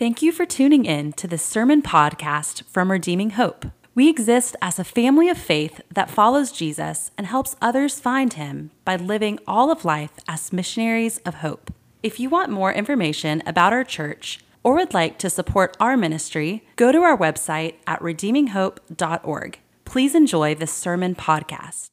Thank you for tuning in to this sermon podcast from Redeeming Hope. We exist as a family of faith that follows Jesus and helps others find him by living all of life as missionaries of hope. If you want more information about our church or would like to support our ministry, go to our website at redeeminghope.org. Please enjoy this sermon podcast.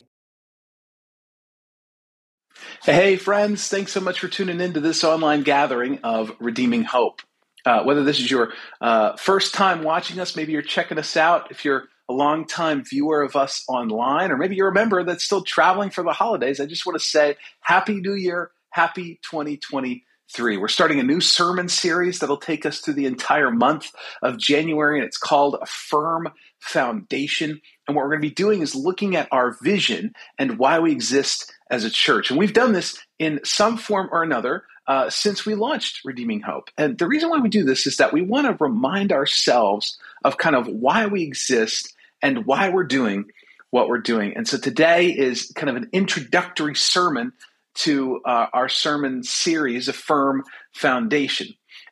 Hey, friends, thanks so much for tuning in to this online gathering of Redeeming Hope. Uh, whether this is your uh, first time watching us, maybe you're checking us out, if you're a long-time viewer of us online, or maybe you're a member that's still traveling for the holidays, I just want to say Happy New Year, Happy 2023. We're starting a new sermon series that'll take us through the entire month of January, and it's called A Firm Foundation. And what we're going to be doing is looking at our vision and why we exist as a church. And we've done this in some form or another uh, since we launched Redeeming Hope. And the reason why we do this is that we want to remind ourselves of kind of why we exist and why we're doing what we're doing. And so today is kind of an introductory sermon to uh, our sermon series, A Firm Foundation.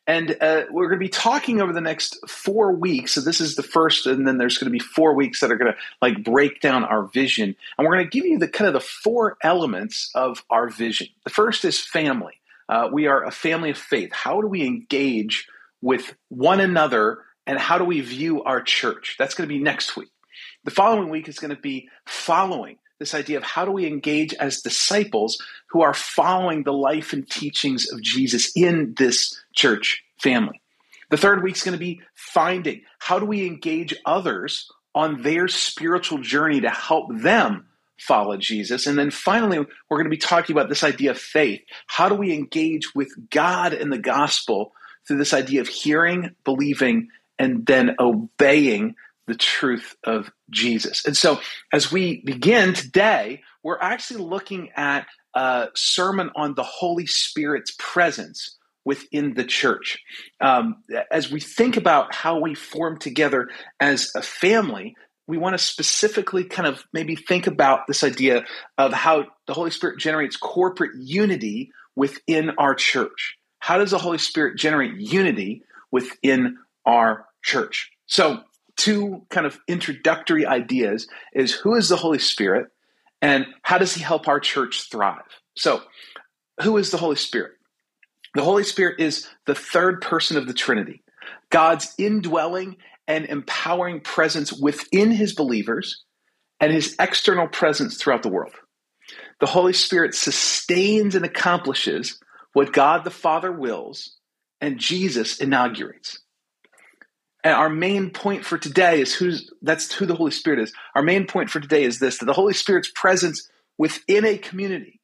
And uh, we're going to be talking over the next four weeks. So this is the first, and then there's going to be four weeks that are going to like break down our vision. And we're going to give you the kind of the four elements of our vision. The first is family. Uh, we are a family of faith. How do we engage with one another, and how do we view our church? That's going to be next week. The following week is going to be following this idea of how do we engage as disciples who are following the life and teachings of Jesus in this church family. The third week is going to be finding how do we engage others on their spiritual journey to help them follow Jesus. And then finally, we're going to be talking about this idea of faith. How do we engage with God and the gospel through this idea of hearing, believing, and then obeying the truth of Jesus. And so, as we begin today, we're actually looking at a sermon on the Holy Spirit's presence within the church. Um, as we think about how we form together as a family, we want to specifically kind of maybe think about this idea of how the Holy Spirit generates corporate unity within our church. How does the Holy Spirit generate unity within our church? So, two kind of introductory ideas is who is the Holy Spirit and how does he help our church thrive? So, who is the Holy Spirit? The Holy Spirit is the third person of the Trinity, God's indwelling and empowering presence within his believers and his external presence throughout the world. The Holy Spirit sustains and accomplishes what God the Father wills and Jesus inaugurates. And our main point for today is who's that's who the Holy Spirit is. Our main point for today is this that the Holy Spirit's presence within a community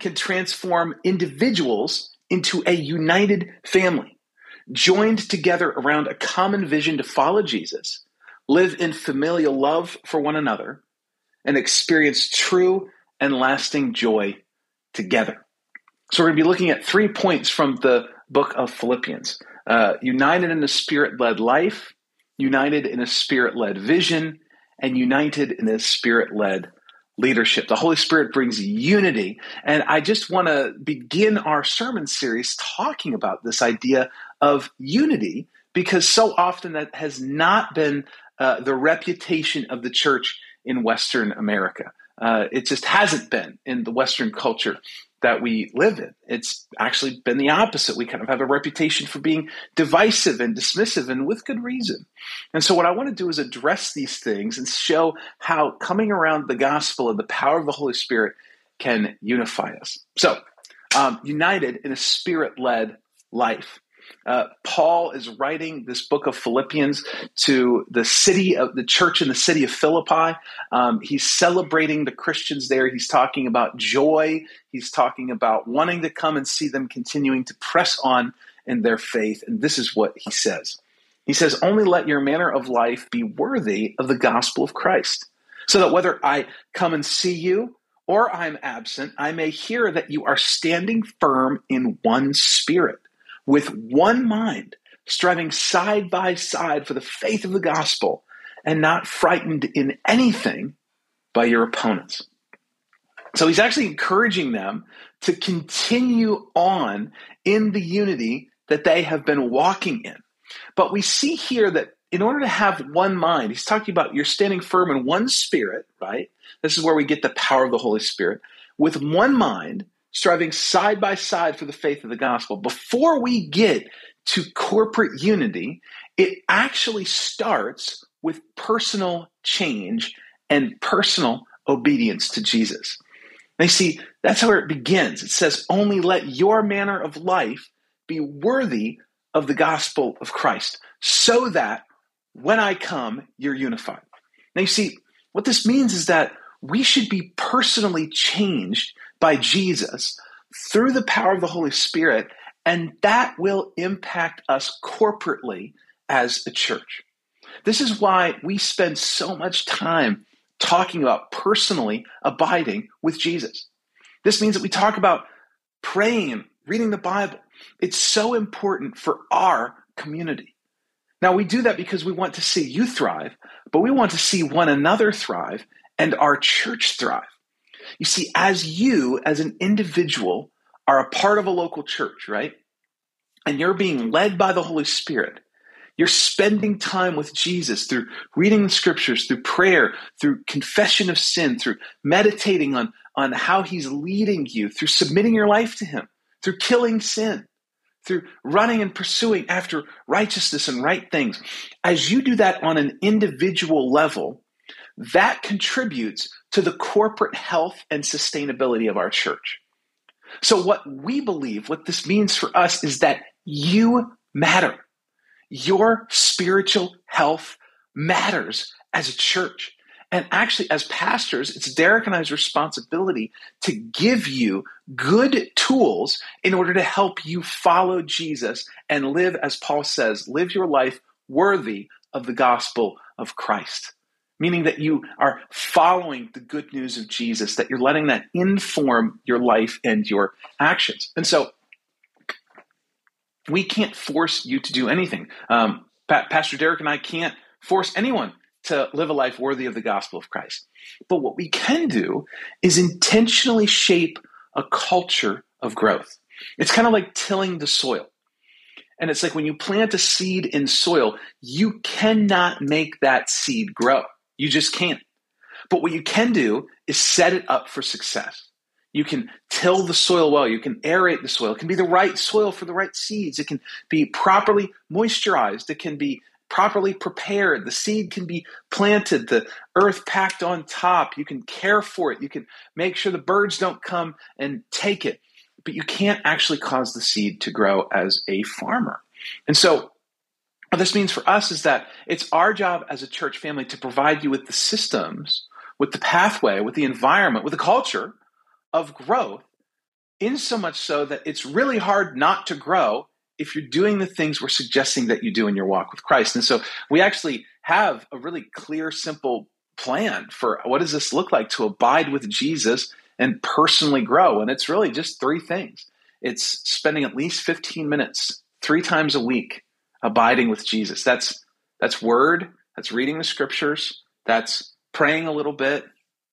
can transform individuals into a united family, joined together around a common vision to follow Jesus, live in familial love for one another, and experience true and lasting joy together. So, we're going to be looking at three points from the book of Philippians uh, united in a spirit led life, united in a spirit led vision, and united in a spirit led leadership. The Holy Spirit brings unity. And I just want to begin our sermon series talking about this idea of unity because so often that has not been uh, the reputation of the church in Western America. Uh, it just hasn't been in the Western culture that we live in. It's actually been the opposite. We kind of have a reputation for being divisive and dismissive, and with good reason. And so, what I want to do is address these things and show how coming around the gospel and the power of the Holy Spirit can unify us. So, um, united in a spirit led life. Uh, Paul is writing this book of Philippians to the city of the church in the city of Philippi. Um, he's celebrating the Christians there. He's talking about joy. He's talking about wanting to come and see them continuing to press on in their faith. And this is what he says He says, Only let your manner of life be worthy of the gospel of Christ, so that whether I come and see you, or I'm absent, I may hear that you are standing firm in one spirit with one mind, striving side by side for the faith of the gospel, and not frightened in anything by your opponents. So he's actually encouraging them to continue on in the unity that they have been walking in. But we see here that in order to have one mind, he's talking about you're standing firm in one spirit, right? This is where we get the power of the Holy Spirit. With one mind, striving side by side for the faith of the gospel. Before we get to corporate unity, it actually starts with personal change and personal obedience to Jesus. They see that's where it begins. It says, Only let your manner of life be worthy of the gospel of Christ, so that when I come, you're unified. Now, you see, what this means is that we should be personally changed by Jesus through the power of the Holy Spirit, and that will impact us corporately as a church. This is why we spend so much time talking about personally abiding with Jesus. This means that we talk about praying reading the Bible. It's so important for our community. Now, we do that because we want to see you thrive, but we want to see one another thrive and our church thrive. You see, as you, as an individual, are a part of a local church, right? And you're being led by the Holy Spirit, you're spending time with Jesus through reading the scriptures, through prayer, through confession of sin, through meditating on, on how he's leading you, through submitting your life to him, through killing sin, through running and pursuing after righteousness and right things. As you do that on an individual level, that contributes to the corporate health and sustainability of our church. So, what we believe, what this means for us, is that you matter. Your spiritual health matters as a church. And actually, as pastors, it's Derek and I's responsibility to give you good tools in order to help you follow Jesus and live, as Paul says, live your life worthy of the gospel of Christ. Meaning that you are following the good news of Jesus, that you're letting that inform your life and your actions. And so, we can't force you to do anything. Um, pa- Pastor Derek and I can't force anyone to live a life worthy of the gospel of Christ. But what we can do is intentionally shape a culture of growth. It's kind of like tilling the soil. And it's like when you plant a seed in soil, you cannot make that seed grow. You just can't. But what you can do is set it up for success. You can till the soil well. You can aerate the soil. It can be the right soil for the right seeds. It can be properly moisturized. It can be properly prepared. The seed can be planted, the earth packed on top. You can care for it. You can make sure the birds don't come and take it. But you can't actually cause the seed to grow as a farmer. And so, what this means for us is that it's our job as a church family to provide you with the systems, with the pathway, with the environment, with the culture of growth, in so much so that it's really hard not to grow if you're doing the things we're suggesting that you do in your walk with Christ. And so we actually have a really clear, simple plan for what does this look like to abide with Jesus and personally grow. And it's really just three things. It's spending at least 15 minutes three times a week abiding with Jesus. That's that's word, that's reading the scriptures, that's praying a little bit.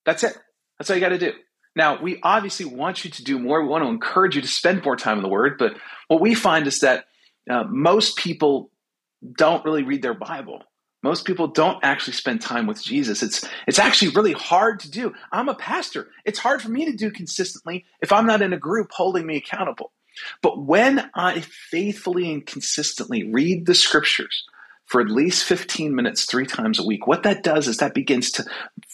That's it. That's all you got to do. Now, we obviously want you to do more. We want to encourage you to spend more time in the Word, but what we find is that uh, most people don't really read their Bible. Most people don't actually spend time with Jesus. It's it's actually really hard to do. I'm a pastor. It's hard for me to do consistently if I'm not in a group holding me accountable. But when I faithfully and consistently read the scriptures, for at least 15 minutes three times a week. What that does is that begins to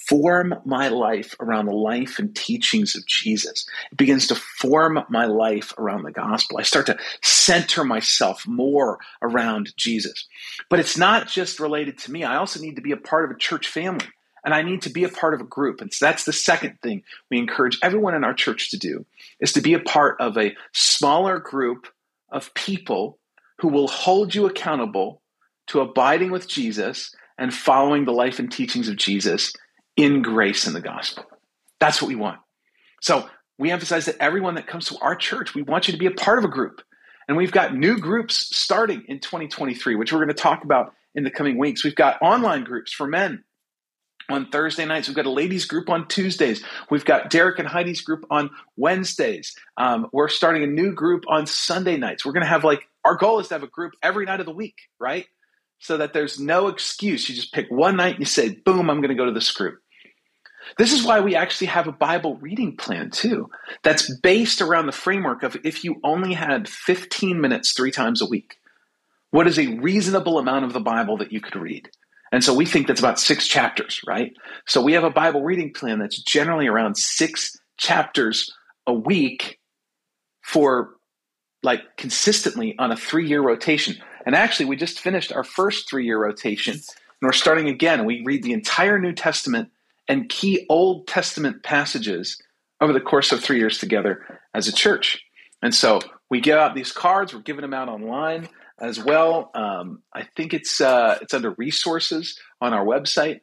form my life around the life and teachings of Jesus. It begins to form my life around the gospel. I start to center myself more around Jesus. But it's not just related to me. I also need to be a part of a church family and I need to be a part of a group. And so that's the second thing we encourage everyone in our church to do is to be a part of a smaller group of people who will hold you accountable to abiding with Jesus and following the life and teachings of Jesus in grace in the gospel. That's what we want. So we emphasize that everyone that comes to our church, we want you to be a part of a group. And we've got new groups starting in 2023, which we're going to talk about in the coming weeks. We've got online groups for men on Thursday nights. We've got a ladies group on Tuesdays. We've got Derek and Heidi's group on Wednesdays. Um, we're starting a new group on Sunday nights. We're going to have like, our goal is to have a group every night of the week, right? so that there's no excuse. You just pick one night and you say, boom, I'm going to go to this group. This is why we actually have a Bible reading plan too, that's based around the framework of if you only had 15 minutes three times a week, what is a reasonable amount of the Bible that you could read? And so we think that's about six chapters, right? So we have a Bible reading plan that's generally around six chapters a week for like consistently on a three year rotation. And actually, we just finished our first three year rotation and we're starting again. We read the entire New Testament and key Old Testament passages over the course of three years together as a church. And so we give out these cards, we're giving them out online as well. Um, I think it's uh, it's under resources on our website.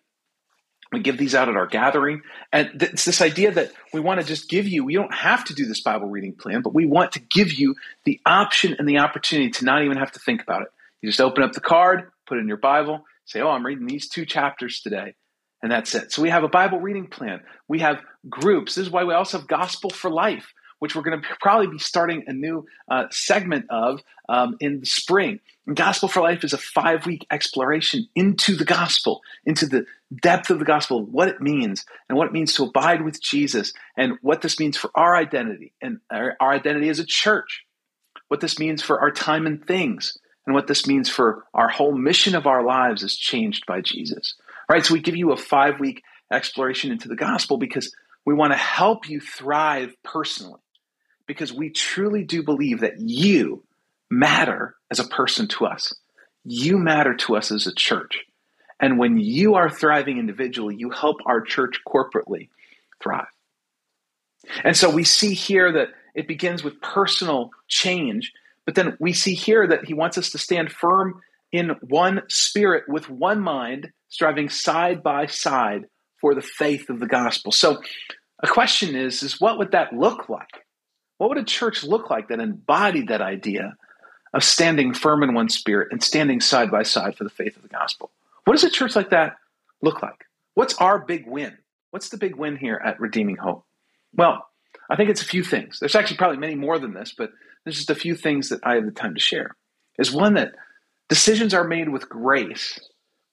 We give these out at our gathering, and th- it's this idea that we want to just give you. We don't have to do this Bible reading plan, but we want to give you the option and the opportunity to not even have to think about it. You just open up the card, put in your Bible, say, "Oh, I'm reading these two chapters today." and that's it. So we have a Bible reading plan. We have groups. This is why we also have Gospel for Life, which we're going to probably be starting a new uh, segment of um, in the spring. And gospel for Life is a five week exploration into the gospel, into the depth of the gospel, what it means, and what it means to abide with Jesus, and what this means for our identity and our, our identity as a church, what this means for our time and things, and what this means for our whole mission of our lives is changed by Jesus. Right? So we give you a five week exploration into the gospel because we want to help you thrive personally. Because we truly do believe that you matter as a person to us. You matter to us as a church. And when you are thriving individually, you help our church corporately thrive. And so we see here that it begins with personal change, but then we see here that he wants us to stand firm in one spirit with one mind striving side by side for the faith of the gospel. So, a question is, is what would that look like? What would a church look like that embodied that idea of standing firm in one spirit and standing side by side for the faith of the gospel? What does a church like that look like? What's our big win? What's the big win here at Redeeming Hope? Well, I think it's a few things. There's actually probably many more than this, but there's just a few things that I have the time to share. Is one that decisions are made with grace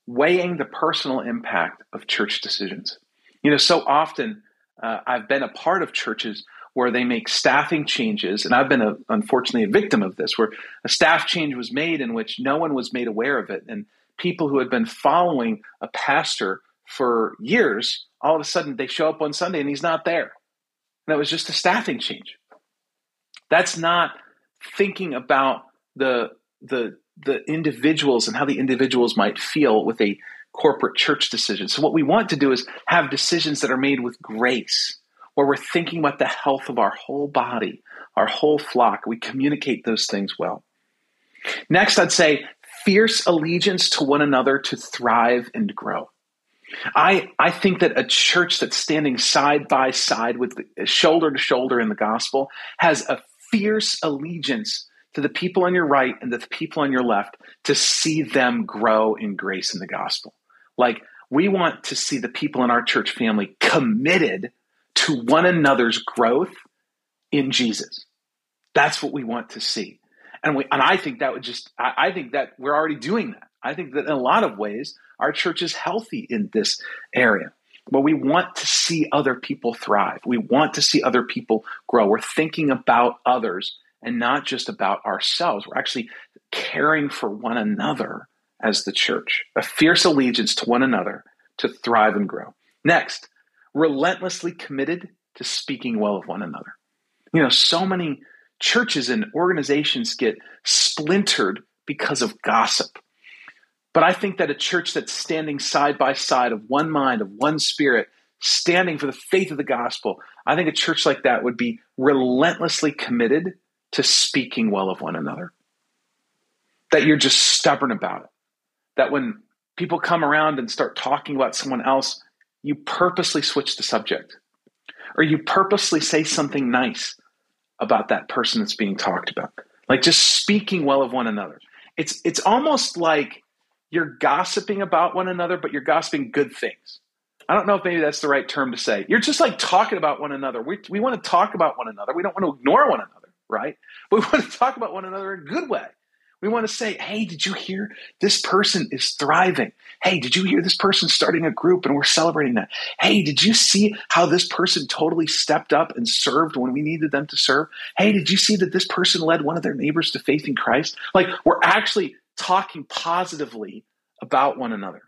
weighing the personal impact of church decisions. You know, so often uh, I've been a part of churches where they make staffing changes, and I've been a, unfortunately a victim of this, where a staff change was made in which no one was made aware of it, and people who had been following a pastor for years, all of a sudden they show up on Sunday and he's not there. And it was just a staffing change. That's not thinking about the the the individuals and how the individuals might feel with a corporate church decision. So, what we want to do is have decisions that are made with grace, where we're thinking about the health of our whole body, our whole flock. We communicate those things well. Next, I'd say fierce allegiance to one another to thrive and grow. I, I think that a church that's standing side by side with the, shoulder to shoulder in the gospel has a fierce allegiance to the people on your right and the people on your left to see them grow in grace in the gospel. Like, we want to see the people in our church family committed to one another's growth in Jesus. That's what we want to see. And, we, and I think that would just, I, I think that we're already doing that. I think that in a lot of ways, our church is healthy in this area. But we want to see other people thrive. We want to see other people grow. We're thinking about others and not just about ourselves. We're actually caring for one another as the church, a fierce allegiance to one another to thrive and grow. Next, relentlessly committed to speaking well of one another. You know, so many churches and organizations get splintered because of gossip. But I think that a church that's standing side by side of one mind, of one spirit, standing for the faith of the gospel, I think a church like that would be relentlessly committed to speaking well of one another. That you're just stubborn about it. That when people come around and start talking about someone else, you purposely switch the subject. Or you purposely say something nice about that person that's being talked about. Like just speaking well of one another. It's it's almost like you're gossiping about one another, but you're gossiping good things. I don't know if maybe that's the right term to say. You're just like talking about one another. We, we want to talk about one another. We don't want to ignore one another right? But we want to talk about one another in a good way. We want to say, hey, did you hear this person is thriving? Hey, did you hear this person starting a group and we're celebrating that? Hey, did you see how this person totally stepped up and served when we needed them to serve? Hey, did you see that this person led one of their neighbors to faith in Christ? Like, we're actually talking positively about one another,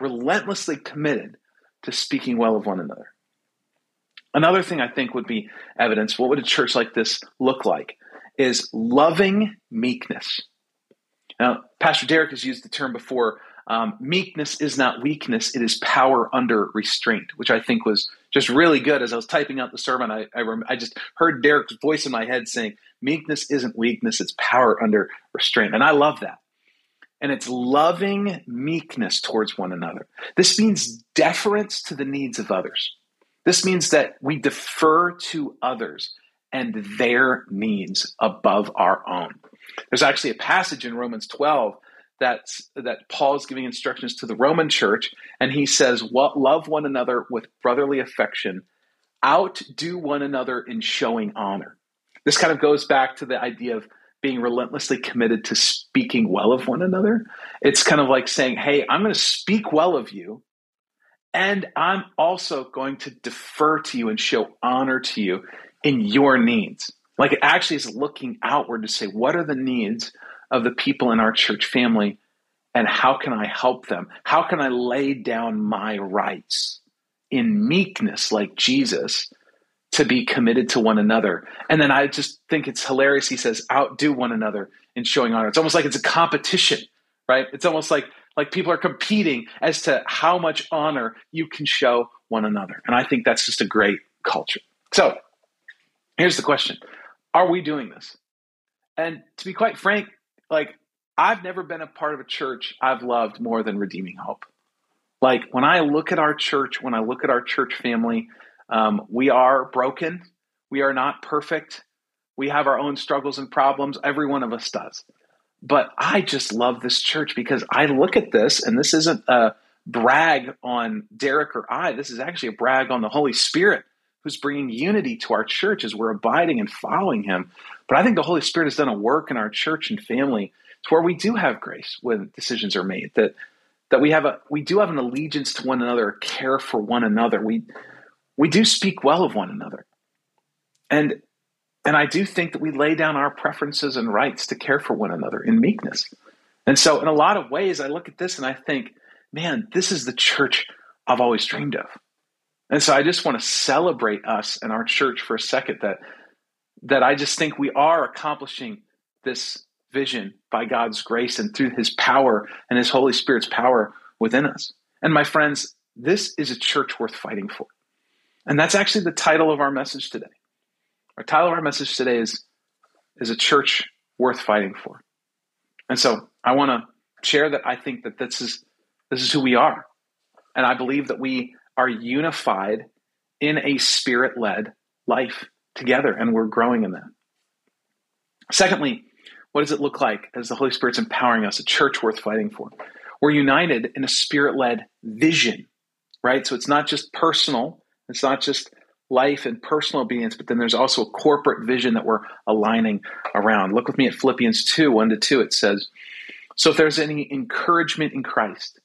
relentlessly committed to speaking well of one another. Another thing I think would be evidence what would a church like this look like? Is loving meekness. Now, Pastor Derek has used the term before. Um, meekness is not weakness; it is power under restraint, which I think was just really good. As I was typing out the sermon, I I, rem- I just heard Derek's voice in my head saying, "Meekness isn't weakness; it's power under restraint," and I love that. And it's loving meekness towards one another. This means deference to the needs of others. This means that we defer to others and their needs above our own. There's actually a passage in Romans 12 that's, that Paul's giving instructions to the Roman church, and he says, Love one another with brotherly affection, outdo one another in showing honor. This kind of goes back to the idea of being relentlessly committed to speaking well of one another. It's kind of like saying, Hey, I'm going to speak well of you, and I'm also going to defer to you and show honor to you in your needs. Like it actually is looking outward to say, what are the needs of the people in our church family and how can I help them? How can I lay down my rights in meekness like Jesus to be committed to one another? And then I just think it's hilarious. He says, outdo one another in showing honor. It's almost like it's a competition, right? It's almost like like people are competing as to how much honor you can show one another. And I think that's just a great culture. So here's the question Are we doing this? And to be quite frank, like I've never been a part of a church I've loved more than Redeeming Hope. Like when I look at our church, when I look at our church family, um, we are broken. We are not perfect. We have our own struggles and problems. Every one of us does. But I just love this church because I look at this, and this isn't a brag on Derek or I. This is actually a brag on the Holy Spirit who's bringing unity to our church as we're abiding and following Him. But I think the Holy Spirit has done a work in our church and family to where we do have grace when decisions are made. That that we have a we do have an allegiance to one another, care for one another. We we do speak well of one another. And and I do think that we lay down our preferences and rights to care for one another in meekness. And so, in a lot of ways, I look at this and I think, man, this is the church I've always dreamed of. And so, I just want to celebrate us and our church for a second that, that I just think we are accomplishing this vision by God's grace and through his power and his Holy Spirit's power within us. And my friends, this is a church worth fighting for. And that's actually the title of our message today. Our title of our message today is, is a church worth fighting for. And so I want to share that I think that this is, this is who we are. And I believe that we are unified in a spirit led life together, and we're growing in that. Secondly, what does it look like as the Holy Spirit's empowering us, a church worth fighting for? We're united in a spirit led vision, right? So it's not just personal, it's not just life and personal obedience, but then there's also a corporate vision that we're aligning around. Look with me at Philippians 2 1 to 2. It says, So if there's any encouragement in Christ,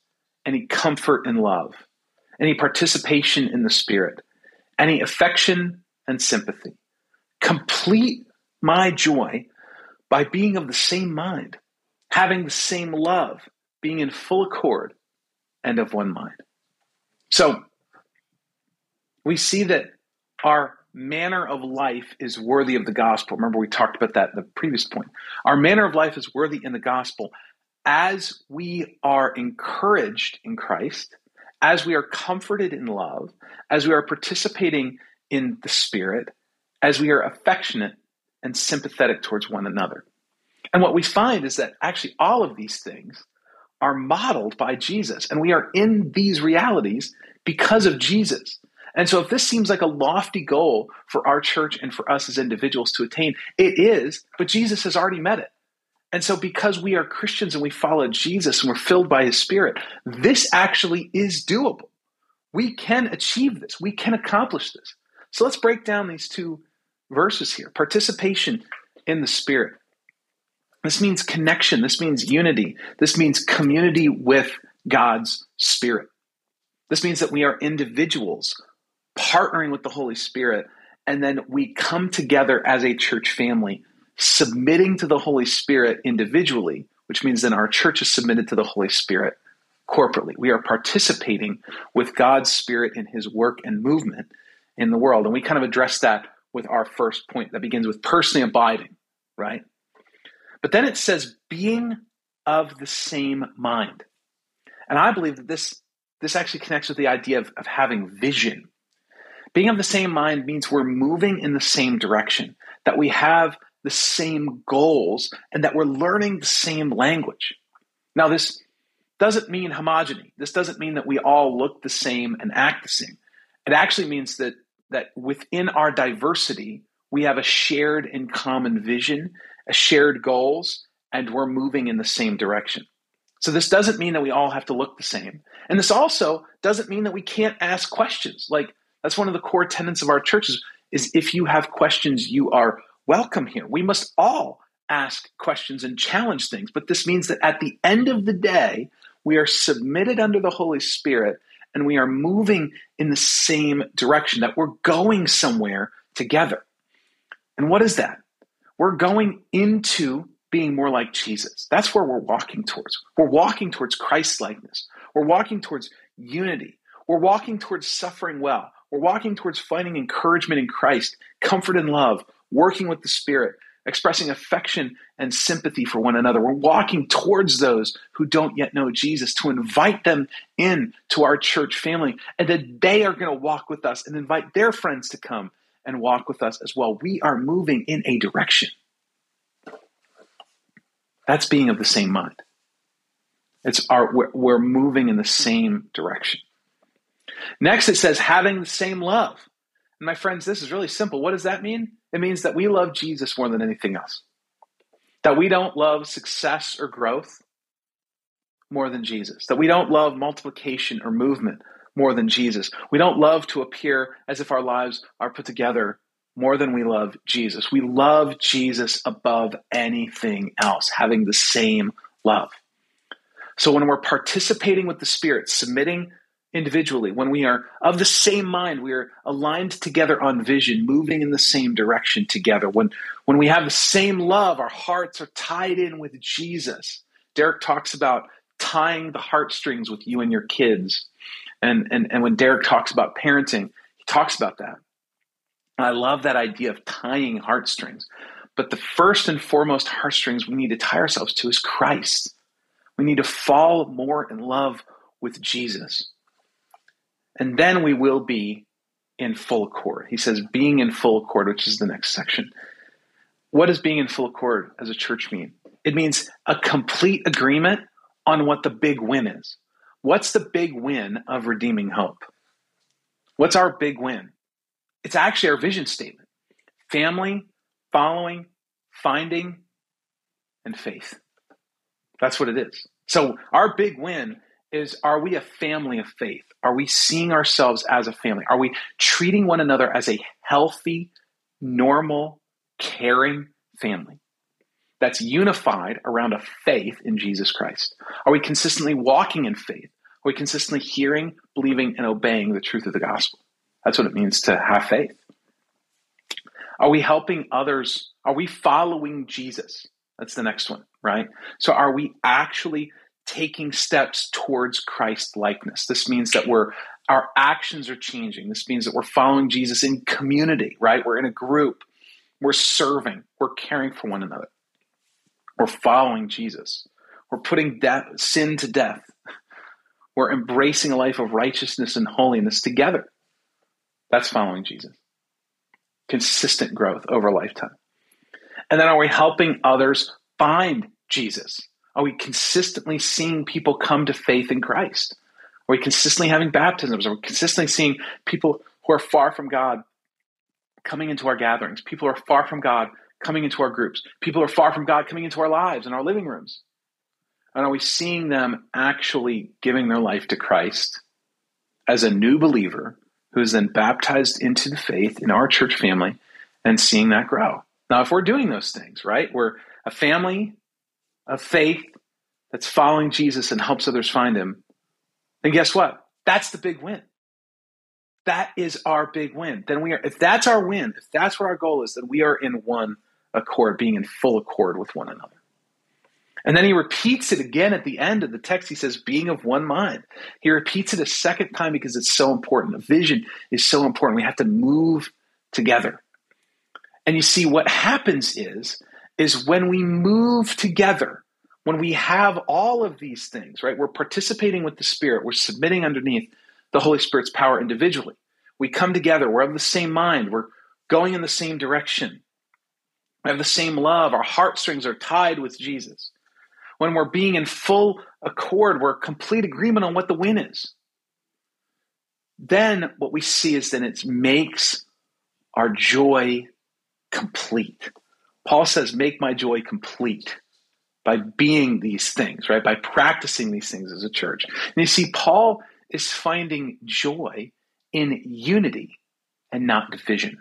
any comfort in love, any participation in the Spirit, any affection and sympathy, complete my joy by being of the same mind, having the same love, being in full accord, and of one mind. So we see that our manner of life is worthy of the gospel. Remember, we talked about that in the previous point. Our manner of life is worthy in the gospel as we are encouraged in Christ, as we are comforted in love, as we are participating in the Spirit, as we are affectionate and sympathetic towards one another. And what we find is that actually all of these things are modeled by Jesus, and we are in these realities because of Jesus. And so, if this seems like a lofty goal for our church and for us as individuals to attain, it is, but Jesus has already met it. And so, because we are Christians and we follow Jesus and we're filled by his Spirit, this actually is doable. We can achieve this, we can accomplish this. So, let's break down these two verses here participation in the Spirit. This means connection. This means unity. This means community with God's Spirit. This means that we are individuals partnering with the Holy Spirit, and then we come together as a church family, submitting to the Holy Spirit individually, which means then our church is submitted to the Holy Spirit corporately. We are participating with God's Spirit in His work and movement in the world. And we kind of address that with our first point that begins with personally abiding, right? But then it says being of the same mind. And I believe that this, this actually connects with the idea of, of having vision. Being of the same mind means we're moving in the same direction, that we have the same goals, and that we're learning the same language. Now, this doesn't mean homogeny. This doesn't mean that we all look the same and act the same. It actually means that that within our diversity, we have a shared and common vision, a shared goals, and we're moving in the same direction. So this doesn't mean that we all have to look the same. And this also doesn't mean that we can't ask questions. Like that's one of the core tenets of our churches is if you have questions, you are welcome here. We must all ask questions and challenge things. But this means that at the end of the day, we are submitted under the Holy Spirit and we are moving in the same direction, that we're going somewhere together. And what is that? We're going into being more like Jesus. That's where we're walking towards. We're walking towards Christ likeness. We're walking towards unity. We're walking towards suffering well. We're walking towards finding encouragement in Christ, comfort and love, working with the Spirit, expressing affection and sympathy for one another. We're walking towards those who don't yet know Jesus to invite them in to our church family and that they are going to walk with us and invite their friends to come and walk with us as well. We are moving in a direction. That's being of the same mind. It's our we're, we're moving in the same direction. Next, it says having the same love. And my friends, this is really simple. What does that mean? It means that we love Jesus more than anything else. That we don't love success or growth more than Jesus. That we don't love multiplication or movement more than Jesus. We don't love to appear as if our lives are put together more than we love Jesus. We love Jesus above anything else, having the same love. So when we're participating with the Spirit, submitting individually, when we are of the same mind, we are aligned together on vision, moving in the same direction together. When, when we have the same love, our hearts are tied in with Jesus. Derek talks about tying the heartstrings with you and your kids. And, and, and when Derek talks about parenting, he talks about that. And I love that idea of tying heartstrings. But the first and foremost heartstrings we need to tie ourselves to is Christ. We need to fall more in love with Jesus and then we will be in full accord. He says, being in full accord, which is the next section. What does being in full accord as a church mean? It means a complete agreement on what the big win is. What's the big win of redeeming hope? What's our big win? It's actually our vision statement family, following, finding, and faith. That's what it is. So, our big win is are we a family of faith? Are we seeing ourselves as a family? Are we treating one another as a healthy, normal, caring family that's unified around a faith in Jesus Christ? Are we consistently walking in faith? Are we consistently hearing, believing, and obeying the truth of the gospel? That's what it means to have faith. Are we helping others? Are we following Jesus? That's the next one, right? So are we actually taking steps towards Christ likeness. This means that we're our actions are changing. This means that we're following Jesus in community, right? We're in a group. We're serving. We're caring for one another. We're following Jesus. We're putting death, sin to death. We're embracing a life of righteousness and holiness together. That's following Jesus. Consistent growth over a lifetime. And then are we helping others find Jesus? Are we consistently seeing people come to faith in Christ? Are we consistently having baptisms? Are we consistently seeing people who are far from God coming into our gatherings? People who are far from God coming into our groups? People who are far from God coming into our lives and our living rooms? And are we seeing them actually giving their life to Christ as a new believer who is then baptized into the faith in our church family and seeing that grow? Now, if we're doing those things, right, we're a family of faith that's following Jesus and helps others find him, then guess what? That's the big win. That is our big win. Then we are, if that's our win, if that's what our goal is, then we are in one accord, being in full accord with one another. And then he repeats it again at the end of the text. He says, being of one mind. He repeats it a second time because it's so important. The vision is so important. We have to move together. And you see, what happens is, is when we move together, when we have all of these things, right? We're participating with the Spirit, we're submitting underneath the Holy Spirit's power individually. We come together, we're of the same mind, we're going in the same direction. We have the same love, our heartstrings are tied with Jesus. When we're being in full accord, we're complete agreement on what the win is. Then what we see is that it makes our joy complete. Paul says, Make my joy complete by being these things, right? By practicing these things as a church. And you see, Paul is finding joy in unity and not division.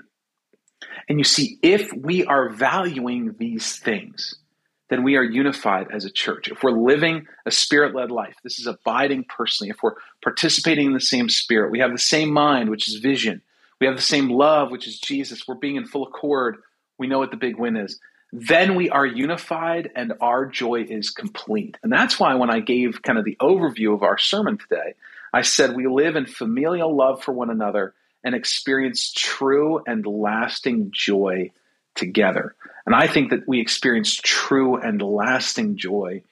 And you see, if we are valuing these things, then we are unified as a church. If we're living a spirit led life, this is abiding personally. If we're participating in the same spirit, we have the same mind, which is vision. We have the same love, which is Jesus. We're being in full accord. We know what the big win is then we are unified and our joy is complete. And that's why when I gave kind of the overview of our sermon today, I said we live in familial love for one another and experience true and lasting joy together. And I think that we experience true and lasting joy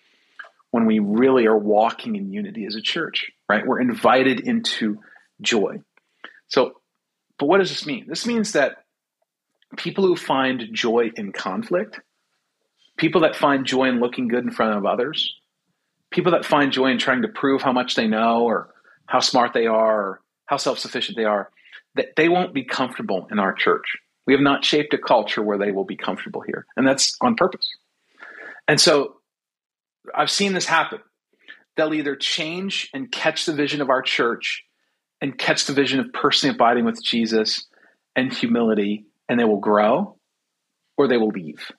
when we really are walking in unity as a church, right? We're invited into joy. So, but what does this mean? This means that people who find joy in conflict, people that find joy in looking good in front of others, people that find joy in trying to prove how much they know or how smart they are or how self sufficient they are, that they won't be comfortable in our church. We have not shaped a culture where they will be comfortable here, and that's on purpose. And so I've seen this happen. They'll either change and catch the vision of our church and catch the vision of personally abiding with Jesus and humility and they will grow or they will leave.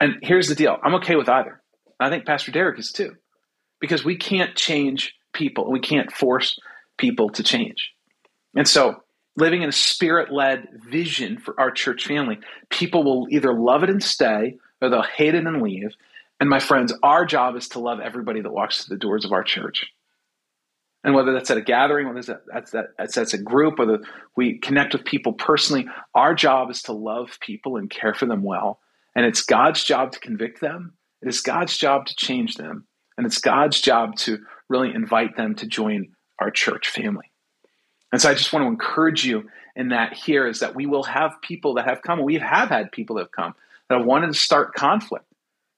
And here's the deal I'm okay with either. I think Pastor Derek is too, because we can't change people. We can't force people to change. And so, living in a spirit led vision for our church family, people will either love it and stay or they'll hate it and leave. And my friends, our job is to love everybody that walks through the doors of our church and whether that's at a gathering, whether that's that that's, that's a group, whether we connect with people personally, our job is to love people and care for them well. And it's God's job to convict them. It is God's job to change them. And it's God's job to really invite them to join our church family. And so I just want to encourage you in that here is that we will have people that have come. We have had people that have come that have wanted to start conflict,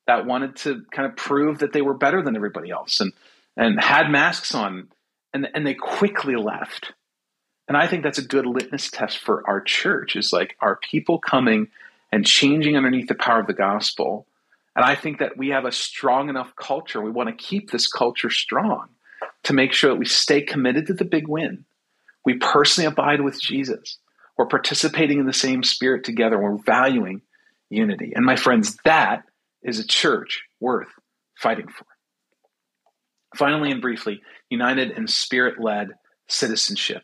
that wanted to kind of prove that they were better than everybody else and, and had masks on and and they quickly left. And I think that's a good litmus test for our church is like are people coming and changing underneath the power of the gospel? And I think that we have a strong enough culture. We want to keep this culture strong to make sure that we stay committed to the big win. We personally abide with Jesus. We're participating in the same spirit together. We're valuing unity. And my friends, that is a church worth fighting for. Finally and briefly, united in spirit led citizenship.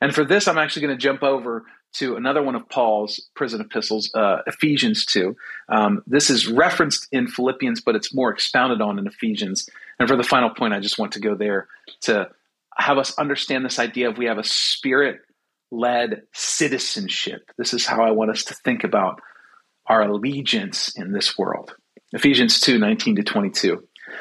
And for this, I'm actually going to jump over to another one of Paul's prison epistles, uh, Ephesians 2. Um, this is referenced in Philippians, but it's more expounded on in Ephesians. And for the final point, I just want to go there to have us understand this idea of we have a spirit led citizenship. This is how I want us to think about our allegiance in this world. Ephesians 2 19 to 22.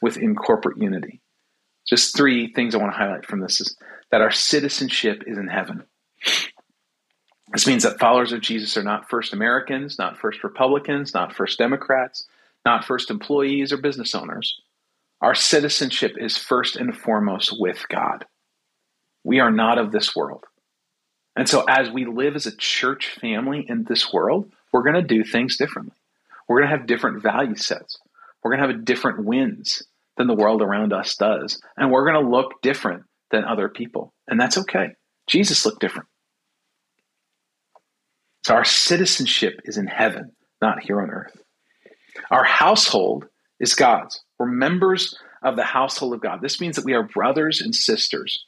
within corporate unity. Just three things I want to highlight from this is that our citizenship is in heaven. This means that followers of Jesus are not first Americans, not first Republicans, not first Democrats, not first employees or business owners. Our citizenship is first and foremost with God. We are not of this world. And so, as we live as a church family in this world, we're going to do things differently. We're going to have different value sets. We're going to have different wins than the world around us does. And we're going to look different than other people. And that's okay. Jesus looked different. So our citizenship is in heaven, not here on earth. Our household is God's. We're members of the household of God. This means that we are brothers and sisters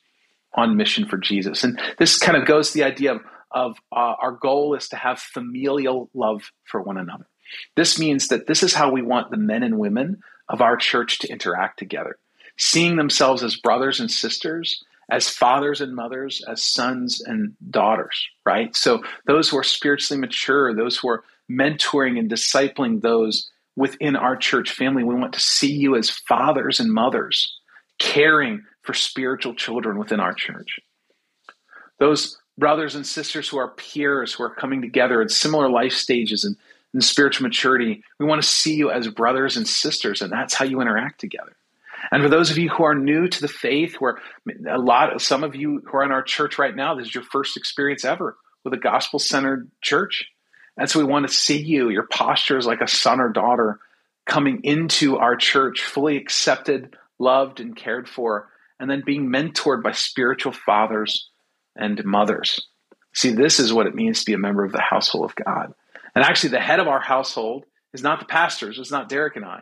on mission for Jesus. And this kind of goes to the idea of, of uh, our goal is to have familial love for one another. This means that this is how we want the men and women of our church to interact together, seeing themselves as brothers and sisters, as fathers and mothers, as sons and daughters, right? So those who are spiritually mature, those who are mentoring and discipling those within our church family, we want to see you as fathers and mothers, caring for spiritual children within our church. Those brothers and sisters who are peers, who are coming together at similar life stages and in spiritual maturity, we want to see you as brothers and sisters, and that's how you interact together. And for those of you who are new to the faith, who are a lot of some of you who are in our church right now, this is your first experience ever with a gospel centered church. And so we want to see you, your posture is like a son or daughter coming into our church, fully accepted, loved, and cared for, and then being mentored by spiritual fathers and mothers. See, this is what it means to be a member of the household of God. And actually, the head of our household is not the pastors, it's not Derek and I.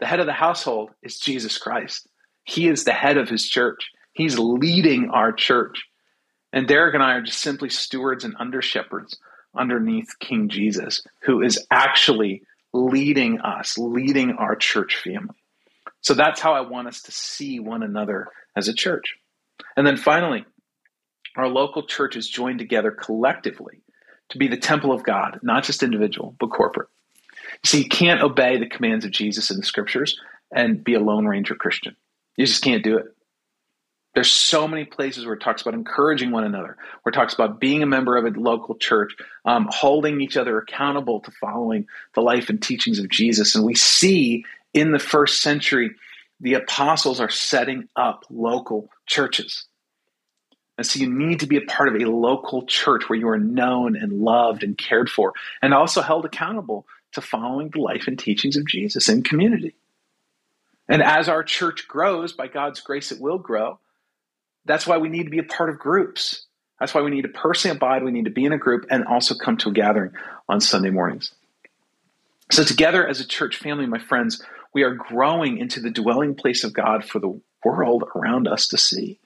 The head of the household is Jesus Christ. He is the head of his church, he's leading our church. And Derek and I are just simply stewards and under shepherds underneath King Jesus, who is actually leading us, leading our church family. So that's how I want us to see one another as a church. And then finally, our local churches join together collectively to be the temple of God, not just individual, but corporate. You See, you can't obey the commands of Jesus in the scriptures and be a Lone Ranger Christian. You just can't do it. There's so many places where it talks about encouraging one another, where it talks about being a member of a local church, um, holding each other accountable to following the life and teachings of Jesus. And we see in the first century, the apostles are setting up local churches. And so you need to be a part of a local church where you are known and loved and cared for, and also held accountable to following the life and teachings of Jesus in community. And as our church grows, by God's grace, it will grow. That's why we need to be a part of groups. That's why we need to personally abide, we need to be in a group, and also come to a gathering on Sunday mornings. So, together as a church family, my friends, we are growing into the dwelling place of God for the world around us to see.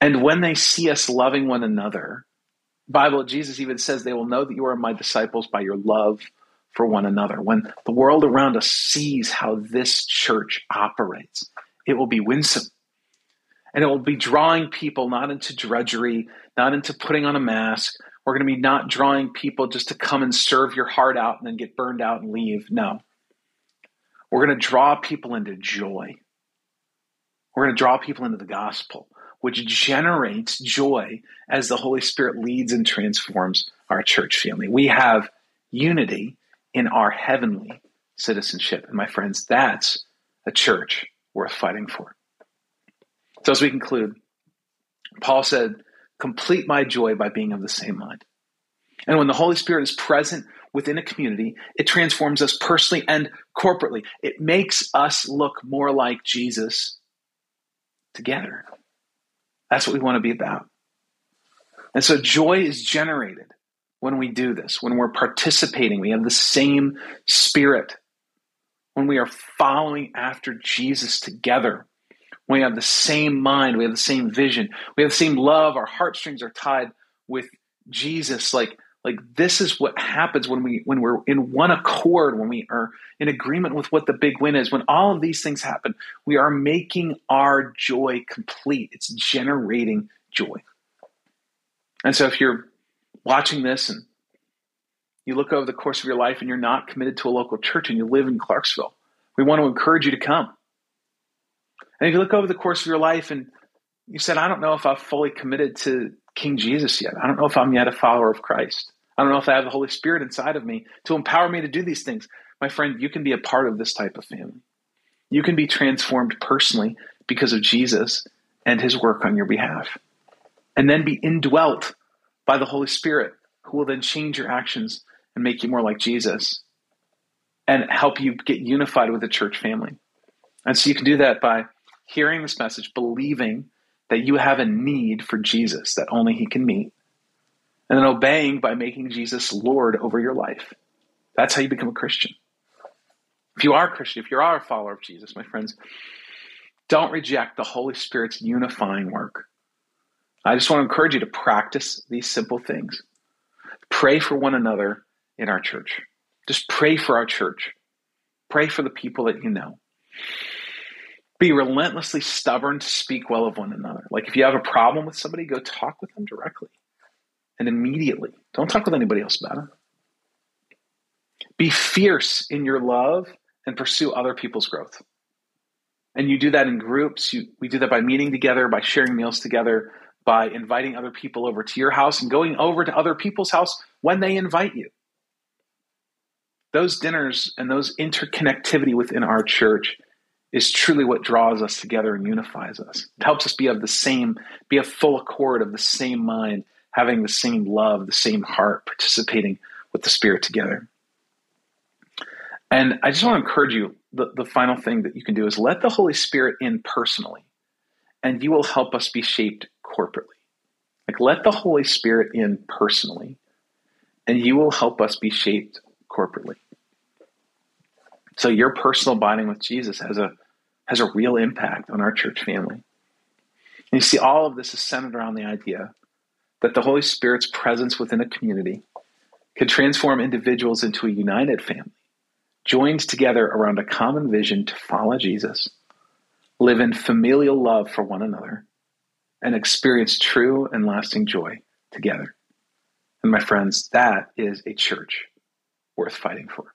And when they see us loving one another, Bible, Jesus even says they will know that you are my disciples by your love for one another. When the world around us sees how this church operates, it will be winsome. And it will be drawing people not into drudgery, not into putting on a mask. We're going to be not drawing people just to come and serve your heart out and then get burned out and leave. No. We're going to draw people into joy. We're going to draw people into the gospel which generates joy as the Holy Spirit leads and transforms our church family. We have unity in our heavenly citizenship. And my friends, that's a church worth fighting for. So, as we conclude, Paul said, Complete my joy by being of the same mind. And when the Holy Spirit is present within a community, it transforms us personally and corporately. It makes us look more like Jesus together. That's what we want to be about. And so joy is generated when we do this, when we're participating. We have the same spirit. When we are following after Jesus together, when we have the same mind, we have the same vision, we have the same love, our heartstrings are tied with Jesus. Like like this is what happens when we when we're in one accord when we are in agreement with what the big win is. When all of these things happen we are making our joy complete. It's generating joy. And so if you're watching this and you look over the course of your life and you're not committed to a local church and you live in clarksville we want to encourage you to come. And if you look over the course of your life and you said i don't know if i've fully committed to King Jesus yet. I don't know if I'm yet a follower of Christ. I don't know if I have the Holy Spirit inside of me to empower me to do these things. my friend, you can be a part of this type of family. You can be transformed personally because of Jesus and his work on your behalf. And then be indwelt by the Holy Spirit, who will then change your actions and make you more like Jesus and help you get unified with the church family. And so you can do that by hearing this message, believing that you have a need for Jesus that only he can meet, and then obeying by making Jesus Lord over your life. That's how you become a Christian. If you are a Christian, if you are a follower of Jesus, my friends, don't reject the Holy Spirit's unifying work. I just want to encourage you to practice these simple things. Pray for one another in our church. Just pray for our church. Pray for the people that you know. Be relentlessly stubborn to speak well of one another. Like if you have a problem with somebody, go talk with them directly and immediately. Don't talk with anybody else about it. Be fierce in your love and pursue other people's growth. And you do that in groups. You, we do that by meeting together, by sharing meals together, by inviting other people over to your house and going over to other people's house when they invite you. Those dinners and those interconnectivity within our church is truly what draws us together and unifies us. It helps us be of the same, be a full accord of the same mind, having the same love, the same heart, participating with the Spirit together. And I just want to encourage you the, the final thing that you can do is let the Holy Spirit in personally, and you will help us be shaped corporately. Like, let the Holy Spirit in personally, and you will help us be shaped corporately. So, your personal bonding with Jesus has a, has a real impact on our church family. And you see, all of this is centered around the idea that the Holy Spirit's presence within a community can transform individuals into a united family joined together around a common vision to follow Jesus, live in familial love for one another, and experience true and lasting joy together. And my friends, that is a church worth fighting for.